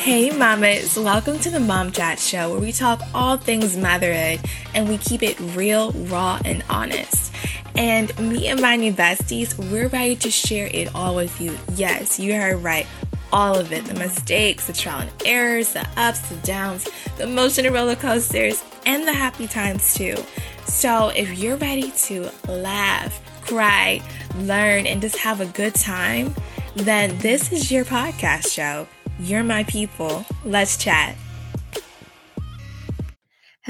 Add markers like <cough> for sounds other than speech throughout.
Hey, mamas, welcome to the Mom Chat Show where we talk all things motherhood and we keep it real, raw, and honest. And me and my new besties, we're ready to share it all with you. Yes, you heard right. All of it the mistakes, the trial and errors, the ups, the downs, the emotional roller coasters, and the happy times too. So if you're ready to laugh, cry, learn, and just have a good time, then this is your podcast show. You're my people. Let's chat.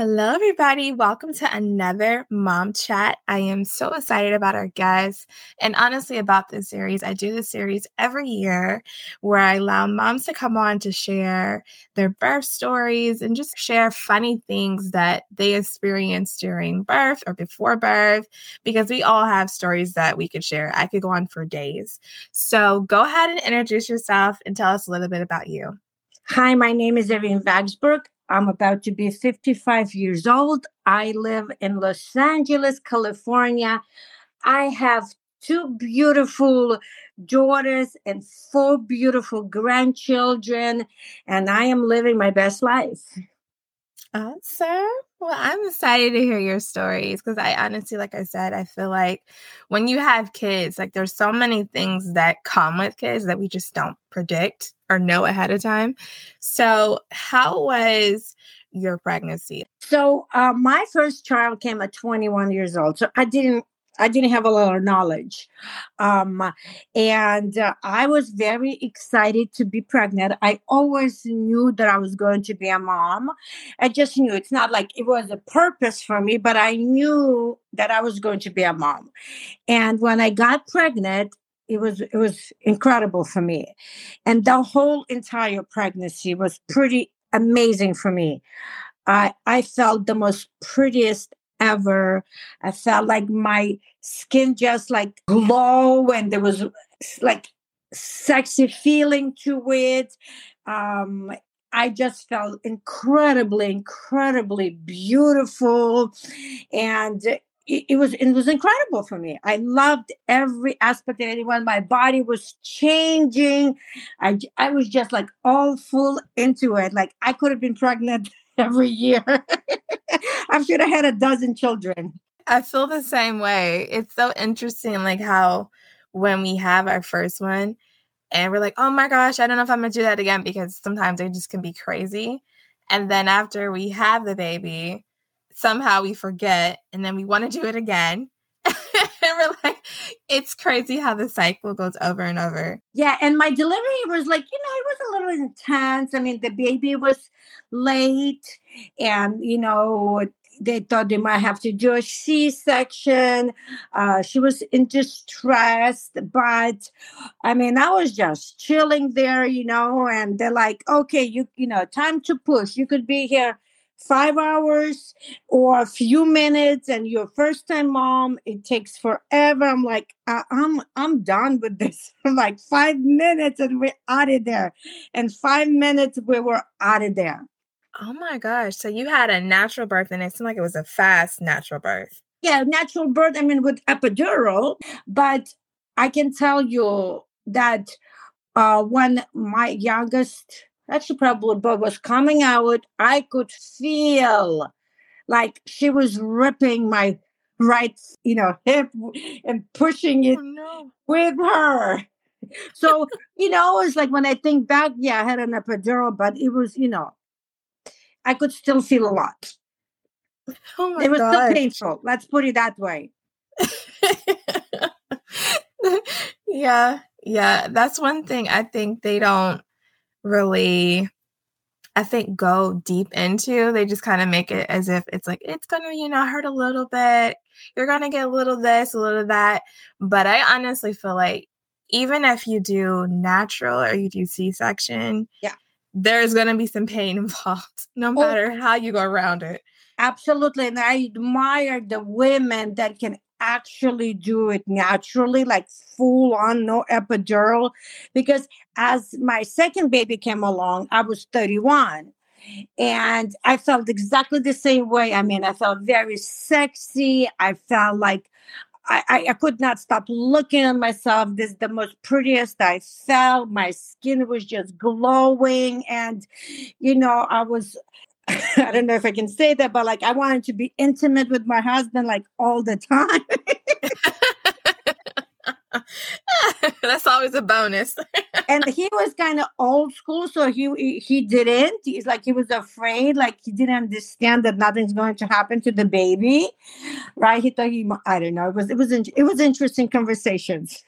Hello, everybody. Welcome to another mom chat. I am so excited about our guests and honestly about this series. I do this series every year where I allow moms to come on to share their birth stories and just share funny things that they experienced during birth or before birth because we all have stories that we could share. I could go on for days. So go ahead and introduce yourself and tell us a little bit about you. Hi, my name is Irene Vaksberg. I'm about to be 55 years old. I live in Los Angeles, California. I have two beautiful daughters and four beautiful grandchildren, and I am living my best life. Awesome. Well, I'm excited to hear your stories because I honestly, like I said, I feel like when you have kids, like there's so many things that come with kids that we just don't predict or know ahead of time. So, how was your pregnancy? So, uh, my first child came at 21 years old. So, I didn't I didn't have a lot of knowledge. Um, and uh, I was very excited to be pregnant. I always knew that I was going to be a mom. I just knew it's not like it was a purpose for me, but I knew that I was going to be a mom. And when I got pregnant, it was it was incredible for me and the whole entire pregnancy was pretty amazing for me i i felt the most prettiest ever. I felt like my skin just like glow and there was like sexy feeling to it. Um, I just felt incredibly, incredibly beautiful. And it, it, was it was incredible for me. I loved every aspect of it. My body was changing, I I was just like all full into it. Like I could have been pregnant <laughs> every year. <laughs> I should have had a dozen children. I feel the same way. It's so interesting, like how when we have our first one and we're like, oh my gosh, I don't know if I'm gonna do that again because sometimes they just can be crazy. And then after we have the baby, somehow we forget and then we want to do it again. <laughs> and we're like, it's crazy how the cycle goes over and over. Yeah. And my delivery was like, you know, it was a little intense. I mean, the baby was late and, you know, they thought they might have to do a C-section. Uh, she was in distress, but I mean, I was just chilling there, you know, and they're like, okay, you, you know, time to push. You could be here five hours or a few minutes and your first time mom it takes forever i'm like I- i'm i'm done with this <laughs> like five minutes and we're out of there and five minutes we were out of there oh my gosh so you had a natural birth and it seemed like it was a fast natural birth yeah natural birth i mean with epidural but i can tell you that uh when my youngest actually probably but was coming out i could feel like she was ripping my right you know hip and pushing it oh, no. with her so you know it's like when i think back yeah i had an epidural but it was you know i could still feel a lot oh it was gosh. still painful let's put it that way <laughs> yeah yeah that's one thing i think they don't really I think go deep into. They just kind of make it as if it's like it's gonna, you know, hurt a little bit. You're gonna get a little this, a little that. But I honestly feel like even if you do natural or you do C section, yeah, there's gonna be some pain <laughs> involved, no oh. matter oh, how you go around it. Absolutely. And I admire the women that can actually do it naturally, like full on, no epidural. Because as my second baby came along, I was 31 and I felt exactly the same way. I mean, I felt very sexy. I felt like I, I could not stop looking at myself. This is the most prettiest I felt. My skin was just glowing. And, you know, I was, <laughs> I don't know if I can say that, but like I wanted to be intimate with my husband like all the time. <laughs> That's always a bonus. And he was kind of old school, so he he didn't. He's like he was afraid, like he didn't understand that nothing's going to happen to the baby, right? He thought he, I don't know. It was it was it was interesting conversations.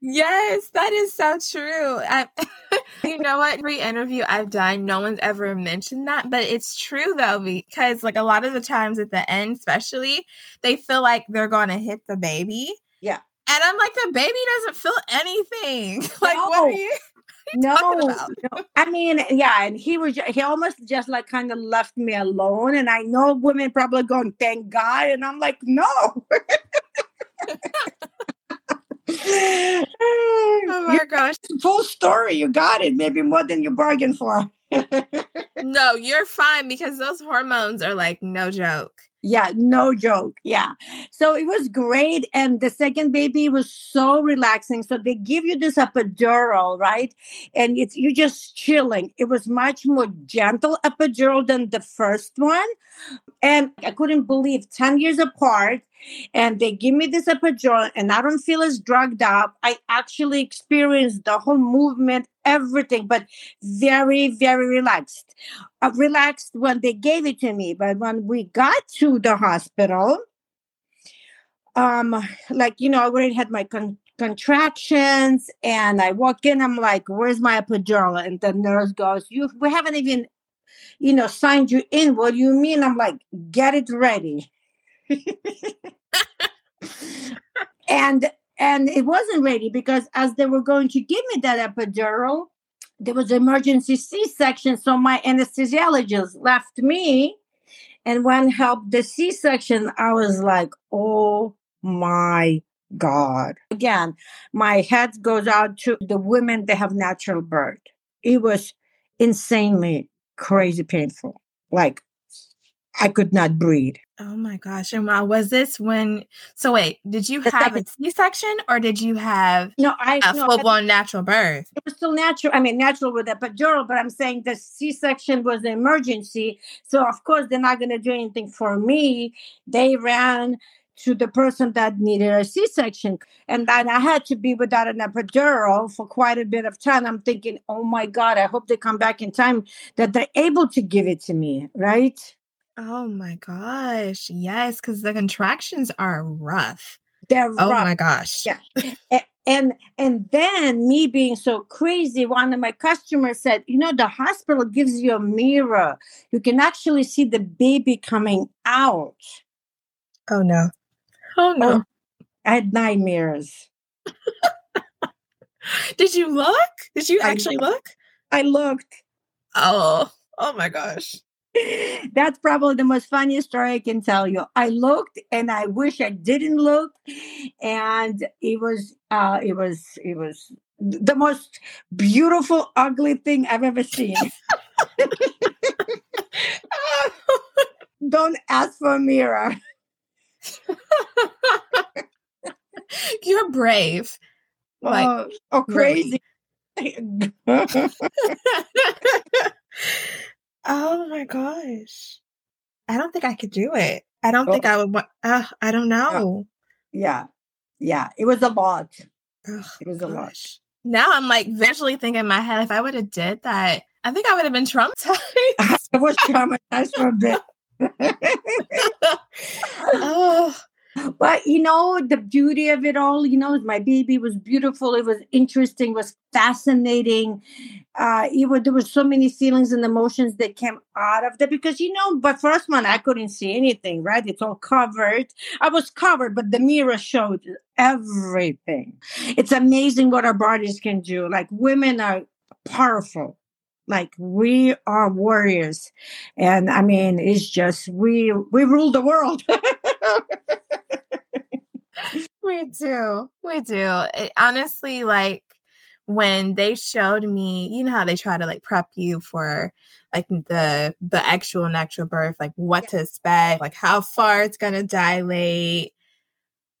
yes, that is so true. I, <laughs> you know what? Every interview I've done, no one's ever mentioned that, but it's true though, because like a lot of the times at the end, especially, they feel like they're going to hit the baby. Yeah. And I'm like, the baby doesn't feel anything. <laughs> like, no. <laughs> what are you? no, no, I mean, yeah, and he was he almost just like kind of left me alone. And I know women probably going, thank God. And I'm like, no. <laughs> oh my gosh. Full story. You got it. Maybe more than you bargained for. no, you're fine because those hormones are like no joke. Yeah, no joke. Yeah. So it was great. And the second baby was so relaxing. So they give you this epidural, right? And it's you're just chilling. It was much more gentle epidural than the first one. And I couldn't believe 10 years apart. And they give me this epidural, and I don't feel as drugged up. I actually experienced the whole movement, everything, but very, very relaxed. Uh, relaxed when they gave it to me. But when we got to the hospital, um, like, you know, I already had my con- contractions and I walk in, I'm like, where's my epidural? And the nurse goes, You we haven't even you know, signed you in. What do you mean? I'm like, get it ready. And and it wasn't ready because as they were going to give me that epidural, there was emergency C-section. So my anesthesiologist left me and when helped the C-section, I was like, oh my God. Again, my head goes out to the women that have natural birth. It was insanely crazy painful. Like I could not breathe. Oh my gosh. And wow, was this when so wait, did you have a C section or did you have no I a no, full blown natural birth? It was still natural. I mean natural with epidural, but I'm saying the C section was an emergency. So of course they're not gonna do anything for me. They ran to the person that needed a C-section. And then I had to be without an epidural for quite a bit of time. I'm thinking, oh my God, I hope they come back in time that they're able to give it to me, right? Oh my gosh. Yes, because the contractions are rough. They're oh rough. my gosh. Yeah. and and then me being so crazy one of my customers said you know the hospital gives you a mirror you can actually see the baby coming out oh no Oh, oh no. Oh, I had nightmares. Did you look? Did you actually look? I looked. Oh, oh my gosh. <laughs> That's probably the most funniest story I can tell you. I looked and I wish I didn't look. And it was uh it was it was the most beautiful, ugly thing I've ever seen. <laughs> Don't ask for a mirror. <laughs> You're brave. Like, uh, oh, crazy. Oh my gosh. I don't think I could do it. I don't oh. think I would want, uh, I don't know. Yeah. Yeah. It was a lot. It was a lot. Now I'm like visually thinking in my head, if I would have did that, I think I would have been traumatized. <laughs> I was traumatized for a bit. <laughs> oh, but you know the beauty of it all you know my baby was beautiful. It was interesting was fascinating. Uh it was, there were so many feelings and emotions that came out of that because you know but first one i couldn't see anything right? It's all covered. I was covered but the mirror showed everything. It's amazing what our bodies can do. Like women are powerful. Like we are warriors. And i mean it's just we we rule the world <laughs> we do we do it, honestly like when they showed me, you know how they try to like prep you for like the the actual natural birth, like what yeah. to expect, like how far it's gonna dilate.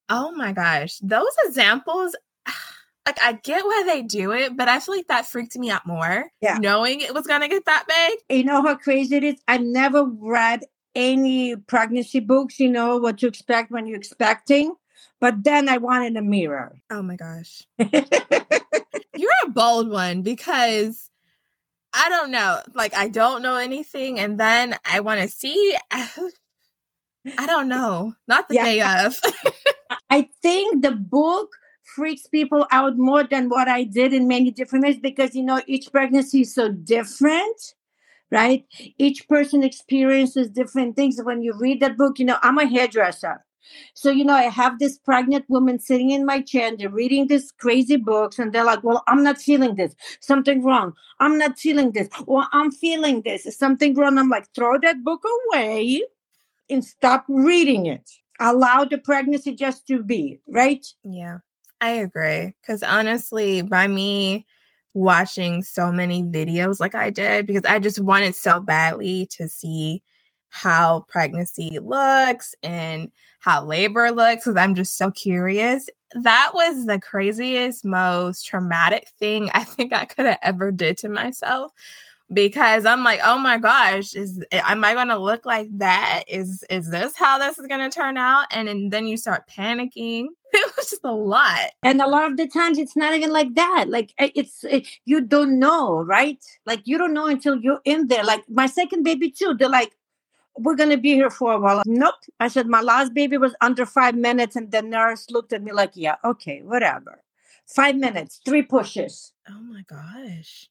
Oh my gosh, those examples <sighs> like I get why they do it, but I feel like that freaked me out more. Yeah. Knowing it was gonna get that big. You know how crazy it is? I've never read any pregnancy books, you know, what to expect when you're expecting. But then I wanted a mirror. <laughs> Oh my gosh. you're a bold one because I don't know. Like I don't know anything, and then I want to see. Uh, I don't know. Not the yeah. day of. <laughs> I think the book freaks people out more than what I did in many different ways because you know each pregnancy is so different, right? Each person experiences different things. When you read that book, you know, I'm a hairdresser. So, you know, I have this pregnant woman sitting in my chair and they're reading these crazy books and they're like, well, I'm not feeling this. Something wrong. I'm not feeling this. Or I'm feeling this. Is something wrong? I'm like, throw that book away and stop reading it. Allow the pregnancy just to be, right? Yeah, I agree. Because honestly, by me watching so many videos like I did, because I just wanted so badly to see how pregnancy looks and how labor looks because I'm just so curious. That was the craziest, most traumatic thing <laughs> I think I could have ever did to myself because I'm like, oh my gosh, is am I going to look like that? Is is this how this is going to turn out? And, and then you start panicking. <laughs> It was just a lot. And a lot of the times it's not even like that. Like eh, it's it, you don't know, right? Like you don't know until you're in there. Like my second baby too. They're like, we're going to be here for a while. Nope. I said, my last baby was under five minutes. And the nurse looked at me like, yeah, okay, whatever. Five minutes, three pushes. Oh my gosh.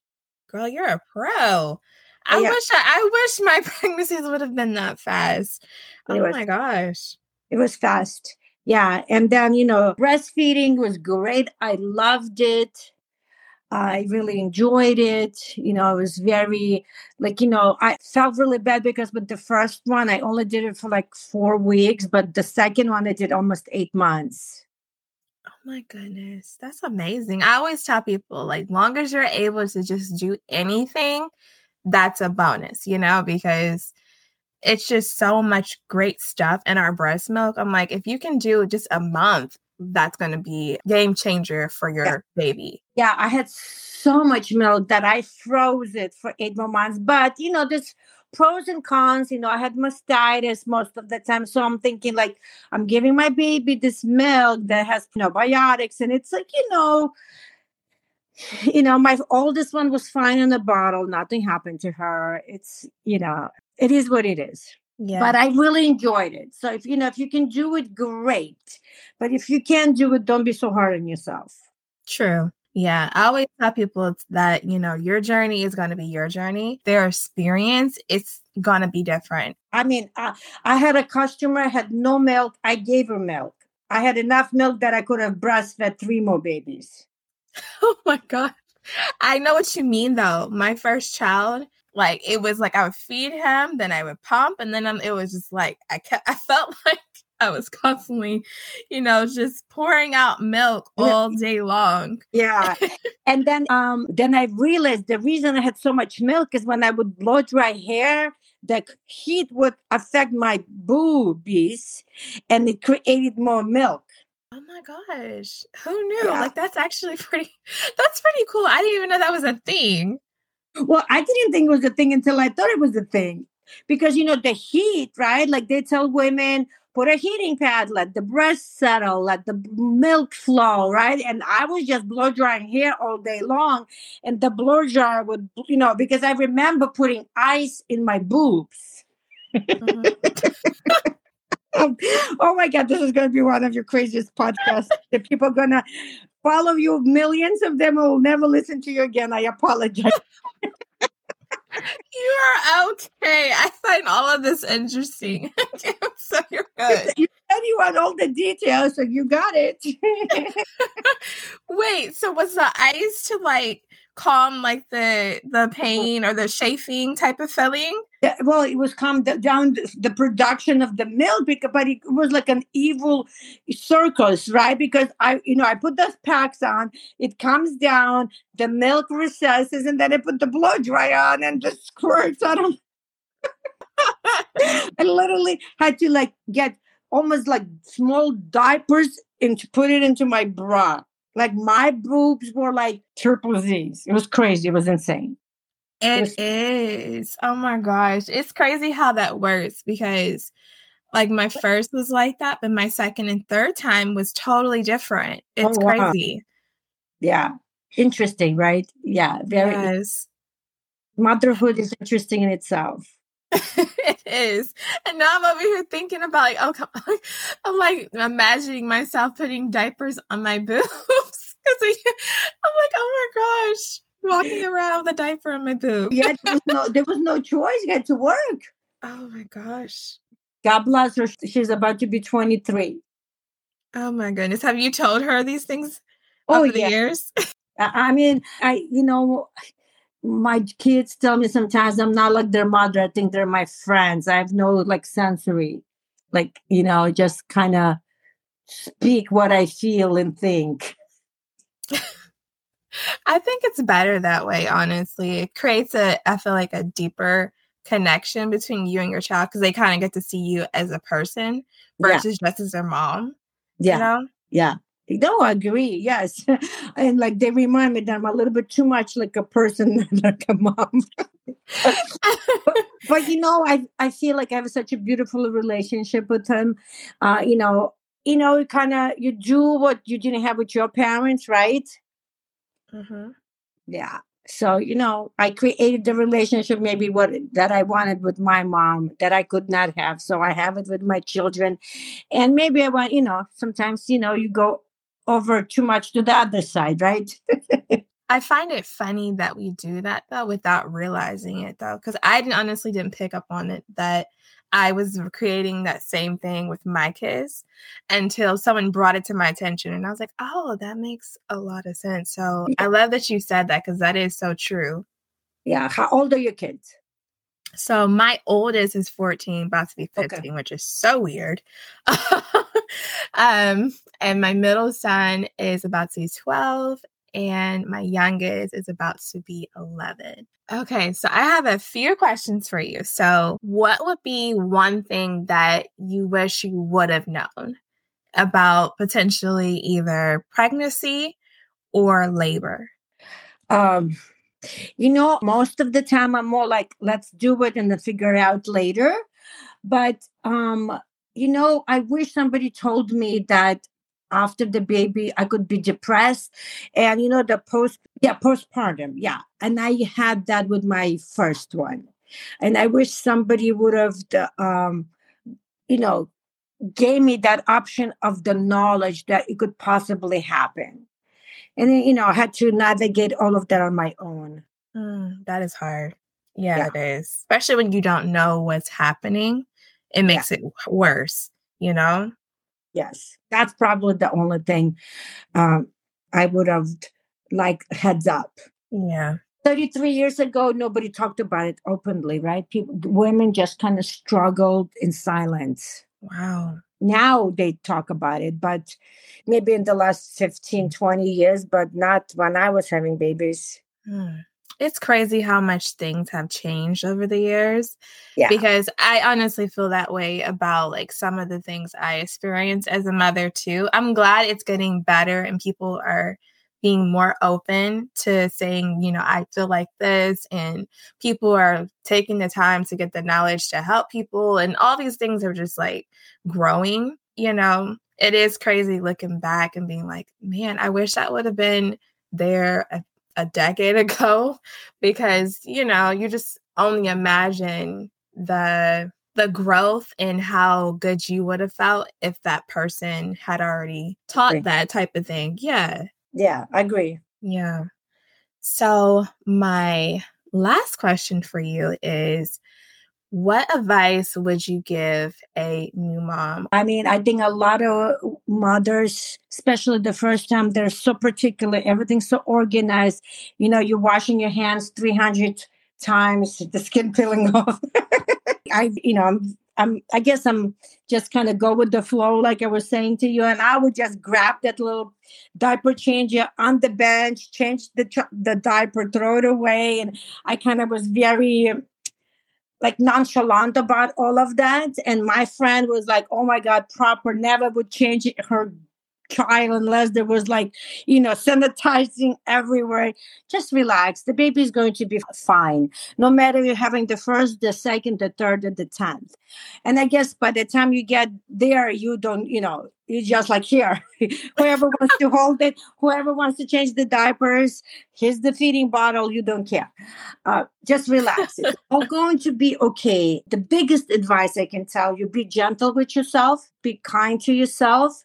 Girl, you're a pro. I yeah. wish I, I wish my <laughs> pregnancies would have been that fast. Oh was, my gosh. It was fast. Yeah. And then, you know, breastfeeding was great. I loved it. I really enjoyed it. You know, I was very, like, you know, I felt really bad because with the first one, I only did it for like four weeks, but the second one, I did almost eight months. Oh my goodness. That's amazing. I always tell people, like, long as you're able to just do anything, that's a bonus, you know, because it's just so much great stuff in our breast milk. I'm like, if you can do just a month that's going to be game changer for your yeah. baby. Yeah, I had so much milk that I froze it for eight more months. But you know, there's pros and cons. You know, I had mastitis most of the time, so I'm thinking like I'm giving my baby this milk that has you know biotics, and it's like you know. <sighs> You know, my oldest one was fine in the bottle. Nothing happened to her. It's, you know, it is what it is. Yeah. But I really enjoyed it. So if you know if you can do it, great. But if you can't do it, don't be so hard on yourself. True. Yeah, I always tell people that, you know, your journey is going to be your journey. Their experience, it's going to be different. I mean, I, I had a customer had no milk. I gave her milk. I had enough milk that I could have breastfed three more babies. <laughs> Oh my God. I know what you mean, though. My first child, like it was like I would feed him, then I would pump, and then um, it was just like I kept. <laughs> I felt <laughs> like I was constantly, you know, just pouring out milk all day long. Yeah. <laughs> and then um then I realized the reason I had so much milk is when I would blow dry hair, the heat would affect my boobies and it created more milk. Oh my gosh. Who knew? Yeah. Like that's actually pretty that's pretty cool. I didn't even know that was a thing. Well, I didn't think it was a thing until I thought it was a thing. Because, you know, the heat, right? Like they tell women, put a heating pad, let the breast settle, let the milk flow, right? And I was just blow drying hair all day long. And the blow dryer would, you know, because I remember putting ice in my boobs. Mm-hmm. <laughs> oh my God, this is going to be one of your craziest podcasts. the people are going to follow you. Millions of them will never listen to you again. I apologize. <laughs> you are okay. I find all of this interesting. <laughs> so you're good. You said you want all the details, so you got it. <laughs> Wait, so was the ice to like calm like the the pain or the chafing type of feeling? well, it was calm down the production of the milk, because, but it was like an evil circus, right? Because I, you know, I put those packs on, it comes down, the milk recesses, and then I put the blow dry on and just squirts on them. <laughs> I literally had to like get almost like small diapers and to put it into my bra. Like my boobs were like triple Z's. It was crazy. It was insane. It is. Oh my gosh. It's crazy how that works because like my first was like that, but my second and third time was totally different. Oh, it's oh, wow. crazy. Yeah. Interesting, right? Yeah. Very yes. motherhood is interesting in itself. <laughs> it is. And now I'm over here thinking about like, oh, come on. <laughs> I'm like imagining myself putting diapers on my <laughs> boobs. Cause I'm like, oh my gosh, walking around with a diaper on my boob. yeah, there was no there was no choice. You had to work. Oh my gosh. God bless her. She's about to be 23. Oh my goodness. Have you told her these things oh, over yeah. the years? I mean, I you know, my kids tell me sometimes I'm not like their mother. I think they're my friends. I have no like sensory, like, you know, just kind of speak what I feel and think. <laughs> I think it's better that way, honestly. It creates a, I feel like, a deeper connection between you and your child because they kind of get to see you as a person versus yeah. just as their mom. Yeah. You know? Yeah. No, I agree. Yes. <laughs> and like they remind me that I'm a little bit too much like a person, <laughs> like a mom. but, <laughs> but, you know, I, I feel like I have such a beautiful relationship with him. Uh, you know, you know, you kind of you do what you didn't have with your parents, right? Mm-hmm. Yeah. So, you know, I created the relationship maybe what that I wanted with my mom that I could not have. So I have it with my children. And maybe I want, you know, sometimes, you know, you go over too much to the other side, right? <laughs> I find it funny that we do that though without realizing it though, because I didn't, honestly didn't pick up on it that I was creating that same thing with my kids until someone brought it to my attention, and I was like, "Oh, that makes a lot of sense." So yeah. I love that you said that because that is so true. Yeah. How old are your kids? So my oldest is 14, about to be 15, okay. which is so weird. <laughs> um, and my middle son is about to be 12, and my youngest is about to be 11. Okay, so I have a few questions for you. So, what would be one thing that you wish you would have known about potentially either pregnancy or labor? Um, you know, most of the time I'm more like, let's do it and then figure it out later. But um, you know, I wish somebody told me that after the baby i could be depressed and you know the post yeah postpartum yeah and i had that with my first one. And i wish somebody would have the, um you know gave me that option of the knowledge that it could possibly happen. And then you know i had to navigate all of that on my own. Mm, that is hard. Yeah, yeah, it is especially when you don't know what's happening it makes yeah. it worse you know? Yes that's probably the only thing um, i would have like heads up. Yeah. 33 years ago nobody talked about it openly right? People women just kind of struggled in silence. Wow. Now they talk about it but maybe in the last 15 20 years but not when i was having babies. Hmm it's crazy how much things have changed over the years. Yeah. Because I honestly feel that way about like some of the things I experienced as a mother too. I'm glad it's getting better and people are being more open to saying, you know, I feel like this and people are taking the time to get the knowledge to help people and all these things are just like growing, you know. It is crazy looking back and being like, man, I wish that would have been there a decade <laughs> ago because you know you just only imagine the the growth and how good you would have felt if that person had already taught that type of thing. Yeah. Yeah i agree. Yeah. So my last question for you is what advice would you give a new mom? I mean, I think a lot of mothers, especially the first time, they're so particular. Everything's so organized. You know, you're washing your hands 300 times, the skin peeling <laughs> off. I, you know, I'm, I'm, I guess I'm just kind of go with the flow, like I was saying to you. And I would just grab that little diaper changer on the bench, change the the diaper, throw it away, and I kind of was very like nonchalant about all of that. And my friend was like, "Oh my god, proper never would change her child unless there was like you know sanitizing everywhere. Just relax. The baby is going to be fine no matter you're having the first the second the third or the tenth. And i guess by the time you get there you don't you know you just like here. <laughs> Whoever wants to hold it whoever wants to change the diapers here's the feeding bottle you don't care. Uh, just relax. It's <laughs> all going to be okay. The biggest advice i can tell you be gentle with yourself be kind to yourself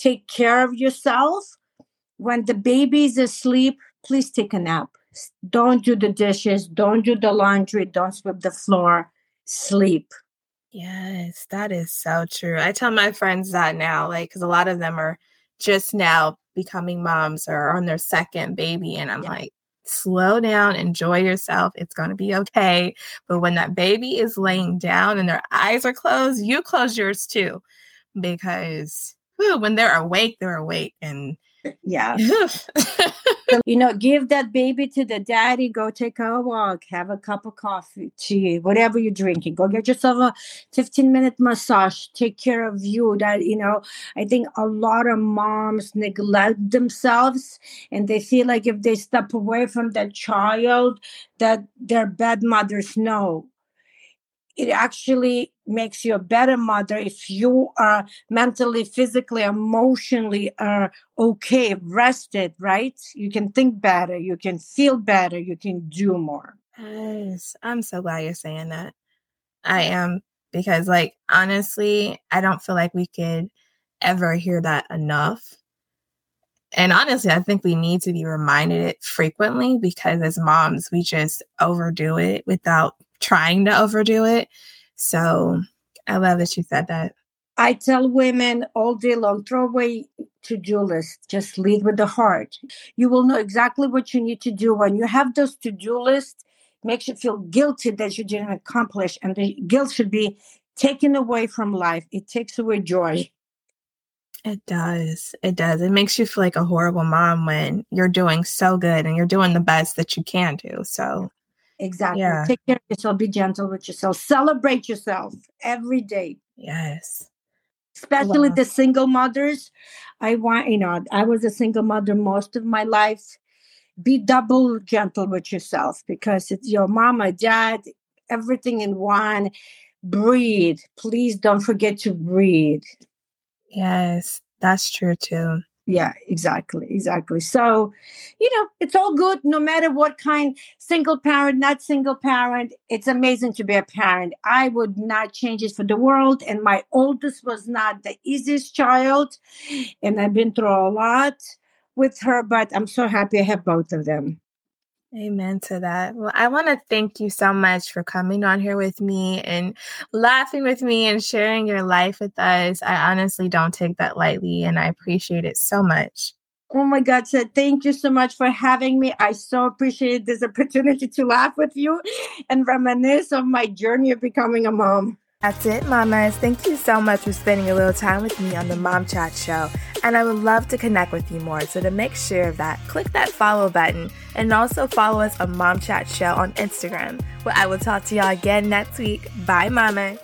take care of yourself. When the baby is asleep, please take a nap. Don't do the dishes, don't do the laundry, don't sweep the floor. Sleep. Yes, that is so true. I tell my friends that now, like, because a lot of them are just now becoming moms or on their second baby. And I'm yeah. like, slow down, enjoy yourself. It's going to be okay. But when that baby is laying down and their eyes are closed, you close yours too, because whew, when they're awake, they're awake. And yeah. <laughs> you know, give that baby to the daddy, go take a walk, have a cup of coffee, tea, whatever you're drinking. Go get yourself a 15 minute massage, take care of you. That, you know, I think a lot of moms neglect themselves and they feel like if they step away from that child, that they're bad mothers. No, it actually makes you a better mother if you are mentally physically emotionally are uh, okay rested right? You can think better you can feel better you can do more. Yes i'm so glad you're saying that. I am because like honestly i don't feel like we could ever hear that enough and honestly i think we need to be reminded it frequently because as moms we just overdo it without trying to overdo it. So I love that you said that. I tell women all day long throw away to do list, just lead with the heart. You will know exactly what you need to do. When you have those to do lists, makes you feel guilty that you didn't accomplish, and the guilt should be taken away from life. It takes away joy. It does. It does. It makes you feel like a horrible mom when you're doing so good and you're doing the best that you can do. So Exactly. Yeah. Take care of yourself. Be gentle with yourself. Celebrate yourself every day. Yes. Especially the single mothers. I want, you know, I was a single mother most of my life. Be double gentle with yourself because it's your mama, dad, everything in one. Breathe. Please don't forget to breathe. Yes, that's true too. Yeah exactly exactly. So you know it's all good no matter what kind single parent not single parent it's amazing to be a parent. I would not change it for the world and my oldest was not the easiest child and i've been through a lot with her but i'm so happy i have both of them Amen to that. Well, I want to thank you so much for coming on here with me and laughing with me and sharing your life with us. I honestly don't take that lightly and I appreciate it so much. Oh my God, Said, thank you so much for having me. I so appreciate this opportunity to laugh with you and reminisce of my journey of becoming a mom. That's it, mamas. Thank you so much for spending a little time with me on the Mom Chat Show. And I would love to connect with you more. So to make sure of that, click that follow button and also follow us on Mom Chat Show on Instagram, where I will talk to y'all again next week. Bye, mamas.